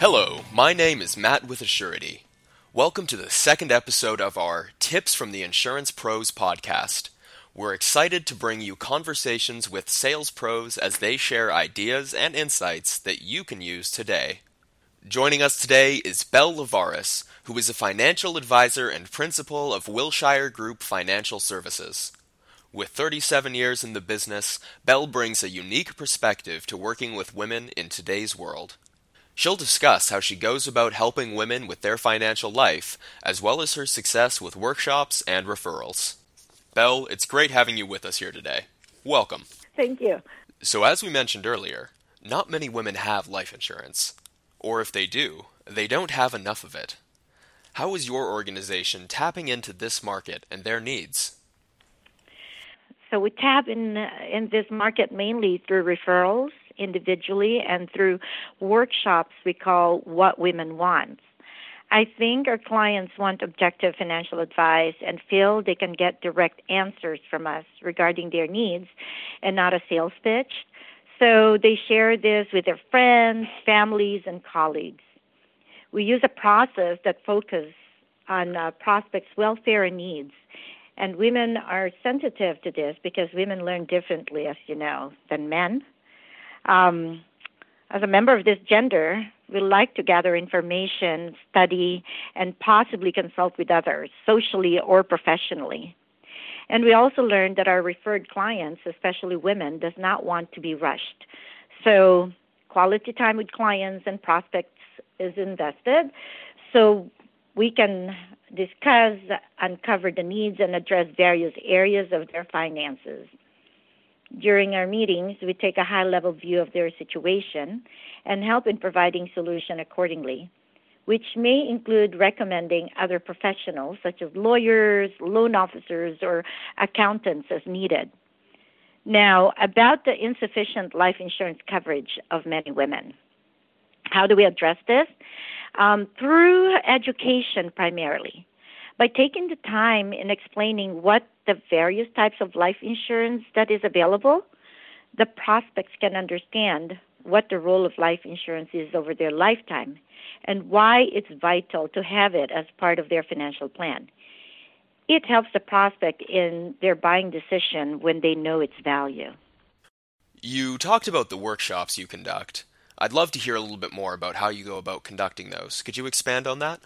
Hello, my name is Matt with Assurity. Welcome to the second episode of our Tips from the Insurance Pros podcast. We're excited to bring you conversations with sales pros as they share ideas and insights that you can use today. Joining us today is Belle Lavaris, who is a financial advisor and principal of Wilshire Group Financial Services. With 37 years in the business, Belle brings a unique perspective to working with women in today's world. She'll discuss how she goes about helping women with their financial life, as well as her success with workshops and referrals. Belle, it's great having you with us here today. Welcome. Thank you. So, as we mentioned earlier, not many women have life insurance. Or if they do, they don't have enough of it. How is your organization tapping into this market and their needs? So we tap in in this market mainly through referrals individually and through workshops we call What Women Want. I think our clients want objective financial advice and feel they can get direct answers from us regarding their needs and not a sales pitch. So they share this with their friends, families, and colleagues. We use a process that focuses on uh, prospects' welfare and needs. And women are sensitive to this because women learn differently, as you know, than men. Um, as a member of this gender, we like to gather information, study, and possibly consult with others, socially or professionally. And we also learned that our referred clients, especially women, does not want to be rushed. So quality time with clients and prospects is invested. So we can discuss, uncover the needs, and address various areas of their finances. During our meetings, we take a high level view of their situation and help in providing solution accordingly, which may include recommending other professionals such as lawyers, loan officers, or accountants as needed. Now, about the insufficient life insurance coverage of many women. How do we address this? Um, through education primarily by taking the time in explaining what the various types of life insurance that is available, the prospects can understand what the role of life insurance is over their lifetime and why it's vital to have it as part of their financial plan. It helps the prospect in their buying decision when they know its value. You talked about the workshops you conduct. I'd love to hear a little bit more about how you go about conducting those. Could you expand on that?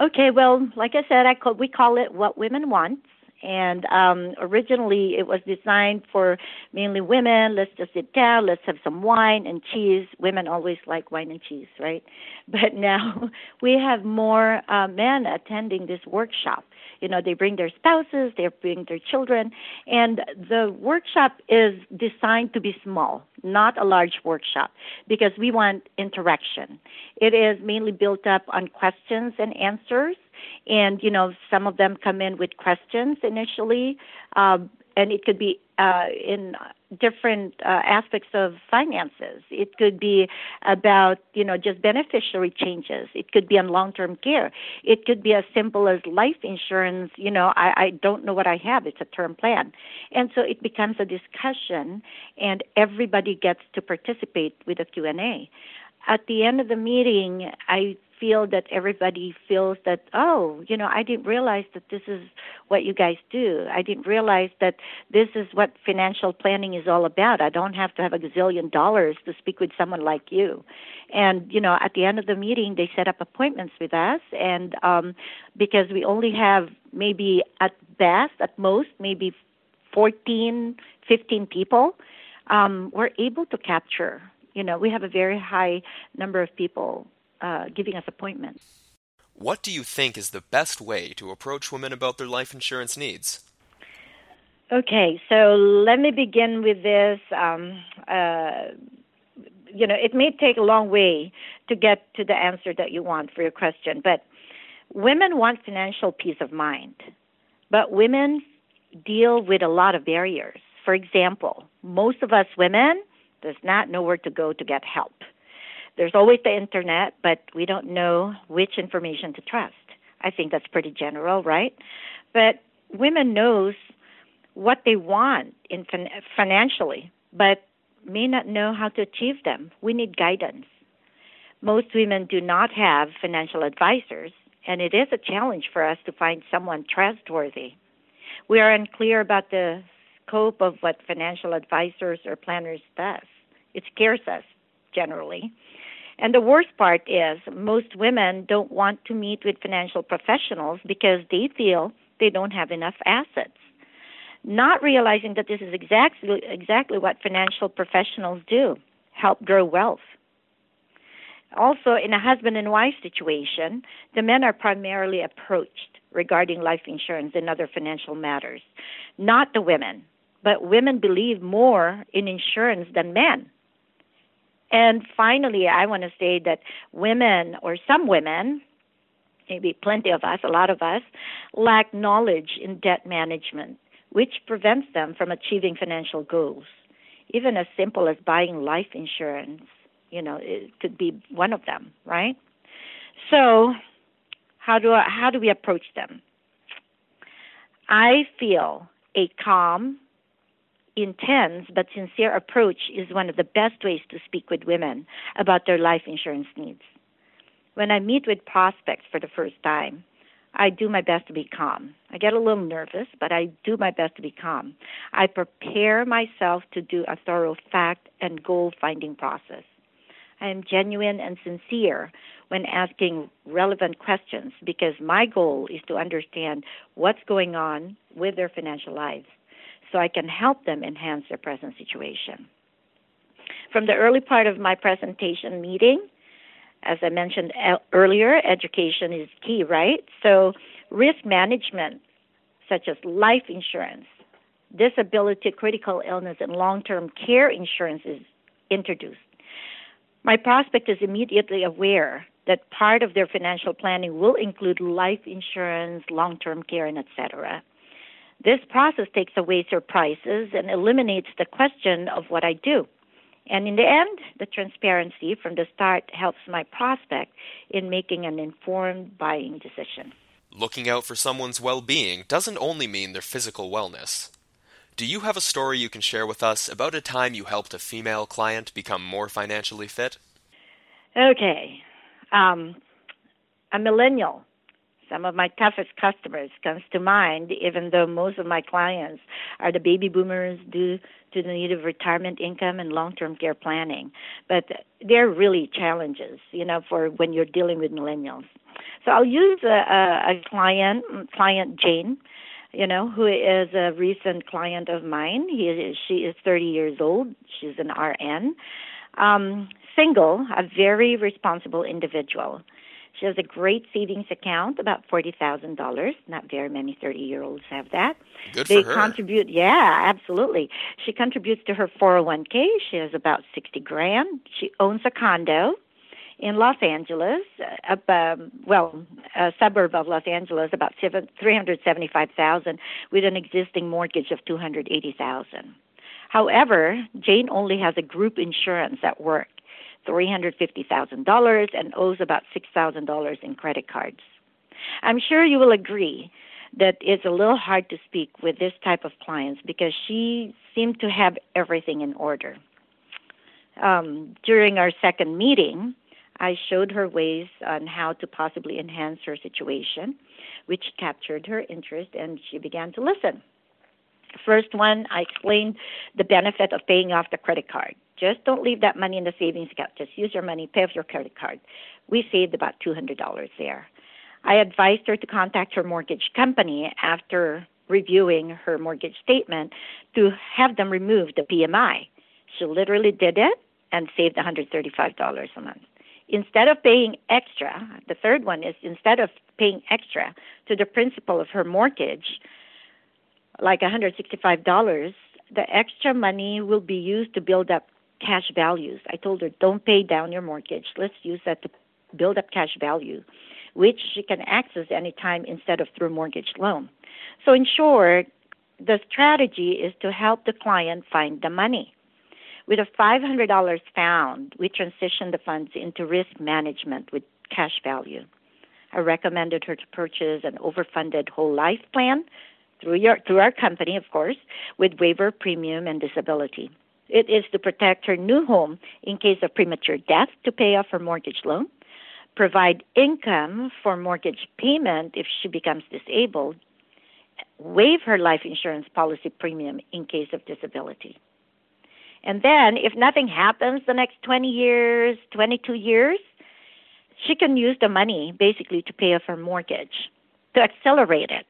Okay, well, like I said, I call, we call it What Women Want. And um, originally, it was designed for mainly women. Let's just sit down, let's have some wine and cheese. Women always like wine and cheese, right? But now we have more uh, men attending this workshop you know they bring their spouses they bring their children and the workshop is designed to be small not a large workshop because we want interaction. It is mainly built up on questions and answers and you know some of them come in with questions initially um, and it could be uh, in different uh, aspects of finances. It could be about, you know, just beneficiary changes. It could be on long-term care. It could be as simple as life insurance. You know, I, I don't know what I have. It's a term plan. And so it becomes a discussion and everybody gets to participate with a Q&A. At the end of the meeting, I feel that everybody feels that oh you know i didn't realize that this is what you guys do. I didn't realize that this is what financial planning is all about. I don't have to have a gazillion dollars to speak with someone like you. And you know at the end of the meeting they set up appointments with us. And um because we only have maybe at best at most maybe 14 15 people um we're able to capture. You know we have a very high number of people uh, giving us appointments. What do you think is the best way to approach women about their life insurance needs? Okay, so let me begin with this. Um, uh, you know, it may take a long way to get to the answer that you want for your question, but women want financial peace of mind, but women deal with a lot of barriers. For example, most of us women does not know where to go to get help. There's always the internet, but we don't know which information to trust. I think that's pretty general, right? But women knows what they want in fin- financially, but may not know how to achieve them. We need guidance. Most women do not have financial advisors, and it is a challenge for us to find someone trustworthy. We are unclear about the scope of what financial advisors or planners does. It scares us generally. And the worst part is most women don't want to meet with financial professionals because they feel they don't have enough assets. Not realizing that this is exactly exactly what financial professionals do, help grow wealth. Also, in a husband and wife situation, the men are primarily approached regarding life insurance and other financial matters, not the women. But women believe more in insurance than men. And finally, I want to say that women, or some women, maybe plenty of us, a lot of us, lack knowledge in debt management, which prevents them from achieving financial goals. Even as simple as buying life insurance, you know, it could be one of them, right? So, how do I, how do we approach them? I feel a calm, intense but sincere approach is one of the best ways to speak with women about their life insurance needs. When I meet with prospects for the first time, I do my best to be calm. I get a little nervous, but I do my best to be calm. I prepare myself to do a thorough fact and goal finding process. I am genuine and sincere when asking relevant questions because my goal is to understand what's going on with their financial lives so I can help them enhance their present situation. From the early part of my presentation meeting, as I mentioned earlier, education is key, right? So, risk management, such as life insurance, disability, critical illness, and long term care insurance is introduced. My prospect is immediately aware that part of their financial planning will include life insurance, long term care, and etc. This process takes away surprises and eliminates the question of what I do. And in the end, the transparency from the start helps my prospect in making an informed buying decision. Looking out for someone's well being doesn't only mean their physical wellness. Do you have a story you can share with us about a time you helped a female client become more financially fit? Okay. Um, a millennial some of my toughest customers comes to mind even though most of my clients are the baby boomers due to the need of retirement income and long-term care planning. But they're really challenges you know for when you're dealing with millennials. So i'll use a, a, a client client jane you know who is a recent client of mine. He is, she is 30 years old. She's an rn um single a very responsible individual she has a great savings account, about forty thousand dollars. Not very many thirty-year-olds have that. Good they for her. contribute. Yeah, absolutely. She contributes to her four hundred one k. She has about sixty grand. She owns a condo in Los Angeles, uh, up, um, well, a suburb of Los Angeles, about seven, three hundred seventy-five thousand, with an existing mortgage of two hundred eighty thousand. However, Jane only has a group insurance at work $350,000 and owes about $6,000 in credit cards. I'm sure you will agree that it's a little hard to speak with this type of clients because she seemed to have everything in order. Um, during our second meeting, I showed her ways on how to possibly enhance her situation, which captured her interest, and she began to listen. First one, I explained the benefit of paying off the credit card. Just don't leave that money in the savings account. Just use your money, pay off your credit card. We saved about $200 there. I advised her to contact her mortgage company after reviewing her mortgage statement to have them remove the PMI. She literally did it and saved $135 a month. Instead of paying extra, the third one is instead of paying extra to the principal of her mortgage, like $165, the extra money will be used to build up cash values. I told her, don't pay down your mortgage. Let's use that to build up cash value, which she can access anytime instead of through mortgage loan. So, in short, the strategy is to help the client find the money. With a $500 found, we transitioned the funds into risk management with cash value. I recommended her to purchase an overfunded whole life plan through your through our company, of course, with waiver premium and disability. It is to protect her new home in case of premature death to pay off her mortgage loan, provide income for mortgage payment if she becomes disabled, waive her life insurance policy premium in case of disability. And then, if nothing happens the next 20 years, 22 years, she can use the money basically to pay off her mortgage, to accelerate it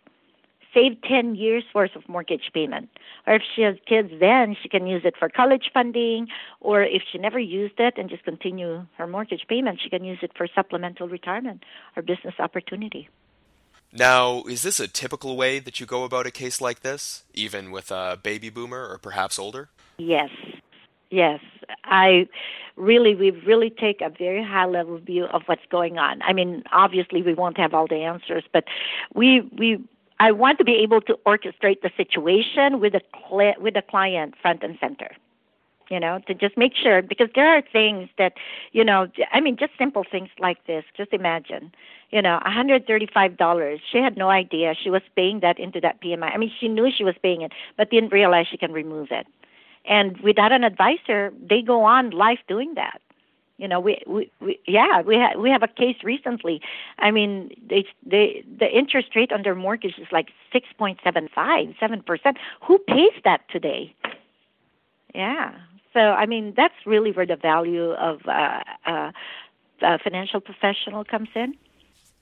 save 10 years worth of mortgage payment. Or if she has kids, then she can use it for college funding. Or if she never used it and just continue her mortgage payment, she can use it for supplemental retirement or business opportunity. Now, is this a typical way that you go about a case like this, even with a baby boomer or perhaps older? Yes. Yes. I really, we really take a very high level view of what's going on. I mean, obviously we won't have all the answers, but we, we I want to be able to orchestrate the situation with the cli- with the client front and center. You know, to just make sure because there are things that, you know, I mean, just simple things like this. Just imagine, you know, $135. She had no idea she was paying that into that PMI. I mean, she knew she was paying it, but didn't realize she can remove it. And without an advisor, they go on life doing that. You know, we, we, we yeah, we have we have a case recently. I mean, they they the interest rate on their mortgage is like six point seven five, seven percent. Who pays that today? Yeah. So I mean, that's really where the value of uh, uh, a financial professional comes in.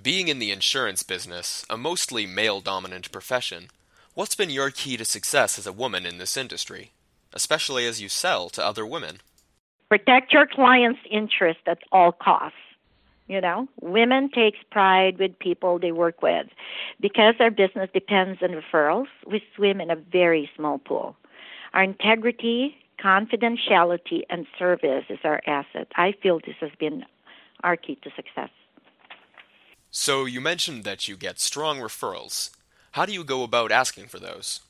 Being in the insurance business, a mostly male dominant profession, what's been your key to success as a woman in this industry, especially as you sell to other women? Protect your client's interest at all costs. You know, women takes pride with people they work with. Because our business depends on referrals, we swim in a very small pool. Our integrity, confidentiality, and service is our asset. I feel this has been our key to success. So you mentioned that you get strong referrals. How do you go about asking for those?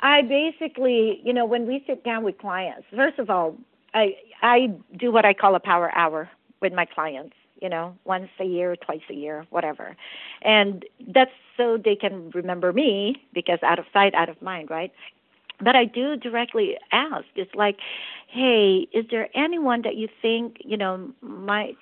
I basically, you know, when we sit down with clients, first of all, I I do what I call a power hour with my clients, you know, once a year, twice a year, whatever. And that's so they can remember me because out of sight, out of mind, right? But I do directly ask. It's like, hey, is there anyone that you think, you know, might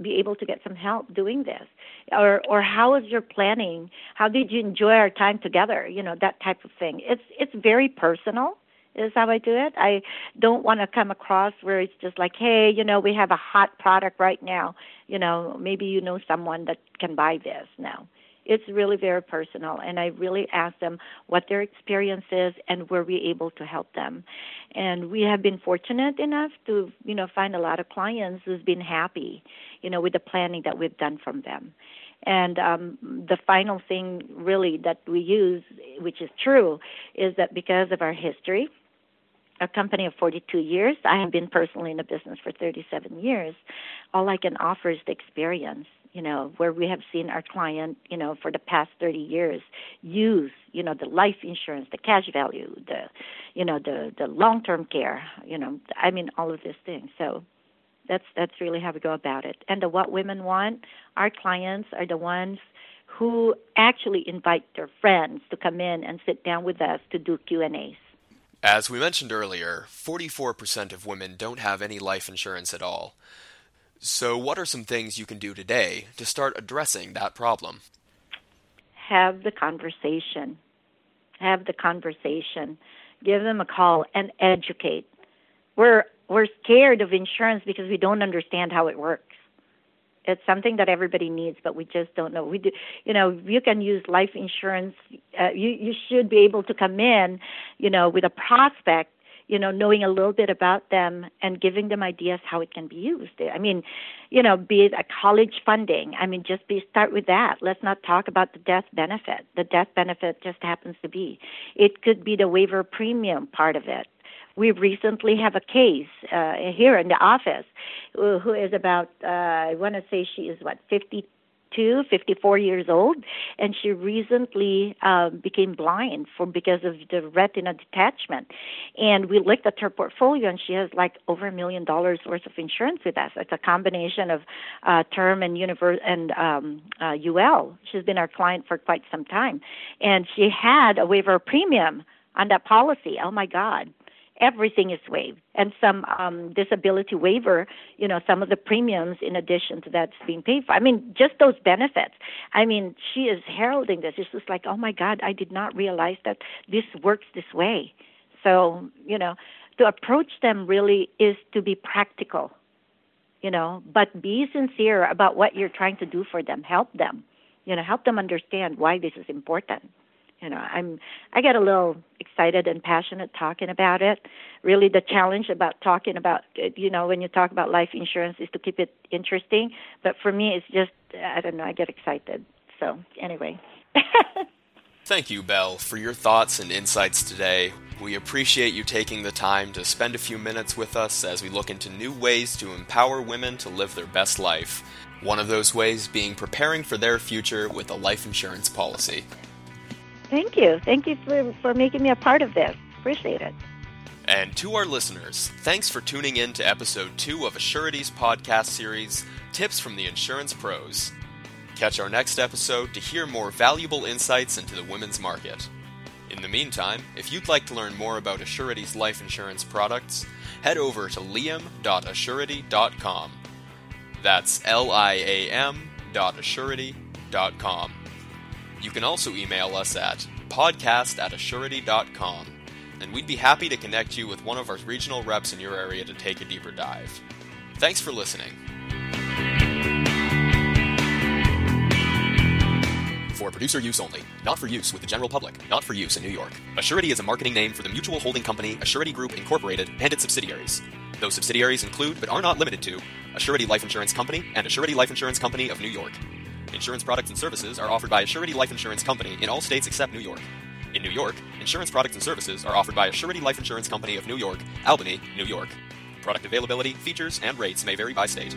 be able to get some help doing this or or how is your planning how did you enjoy our time together you know that type of thing it's it's very personal is how I do it. I don't want to come across where it's just like, hey, you know, we have a hot product right now. You know, maybe you know someone that can buy this now. It's really very personal, and I really ask them what their experience is and were we able to help them. And we have been fortunate enough to, you know, find a lot of clients who's been happy, you know, with the planning that we've done from them. And um, the final thing, really, that we use, which is true, is that because of our history, a company of 42 years, I have been personally in the business for 37 years. All I can offer is the experience you know, where we have seen our client, you know, for the past 30 years use, you know, the life insurance, the cash value, the, you know, the the long-term care, you know, I mean, all of these things. So that's that's really how we go about it. And the what women want, our clients are the ones who actually invite their friends to come in and sit down with us to do Q&As. As we mentioned earlier, 44% of women don't have any life insurance at all. So, what are some things you can do today to start addressing that problem? Have the conversation. Have the conversation. Give them a call and educate. We're we're scared of insurance because we don't understand how it works. It's something that everybody needs, but we just don't know. We do, you know, you can use life insurance. Uh, you you should be able to come in, you know, with a prospect you know, knowing a little bit about them and giving them ideas how it can be used. I mean, you know, be it a college funding. I mean, just be start with that. Let's not talk about the death benefit. The death benefit just happens to be. It could be the waiver premium part of it. We recently have a case uh, here in the office who is about, uh, I want to say she is what, 50 52, 54 years old, and she recently um, became blind for because of the retina detachment. And we looked at her portfolio, and she has like over a million dollars worth of insurance with us. It's a combination of uh, term and universe and um, uh, UL. She's been our client for quite some time, and she had a waiver premium on that policy. Oh my God! Everything is waived, and some um, disability waiver. You know, some of the premiums in addition to that's being paid for. I mean, just those benefits. I mean, she is heralding this. It's just like, oh my God, I did not realize that this works this way. So, you know, to approach them really is to be practical you know but be sincere about what you're trying to do for them help them you know help them understand why this is important you know i'm i get a little excited and passionate talking about it really the challenge about talking about you know when you talk about life insurance is to keep it interesting but for me it's just i don't know i get excited so anyway Thank you, Belle, for your thoughts and insights today. We appreciate you taking the time to spend a few minutes with us as we look into new ways to empower women to live their best life. One of those ways being preparing for their future with a life insurance policy. Thank you. Thank you for, for making me a part of this. Appreciate it. And to our listeners, thanks for tuning in to episode two of Assurity's podcast series, Tips from the Insurance Pros. Catch our next episode to hear more valuable insights into the women's market. In the meantime, if you'd like to learn more about Assurity's life insurance products, head over to liam.assurity.com. That's L I A M dot assurity.com. You can also email us at podcast at assurity.com, and we'd be happy to connect you with one of our regional reps in your area to take a deeper dive. Thanks for listening. For producer use only, not for use with the general public, not for use in New York. Assurity is a marketing name for the mutual holding company Assurity Group Incorporated and its subsidiaries. Those subsidiaries include, but are not limited to, Assurity Life Insurance Company and Assurity Life Insurance Company of New York. Insurance products and services are offered by Assurity Life Insurance Company in all states except New York. In New York, insurance products and services are offered by Assurity Life Insurance Company of New York, Albany, New York. Product availability, features, and rates may vary by state.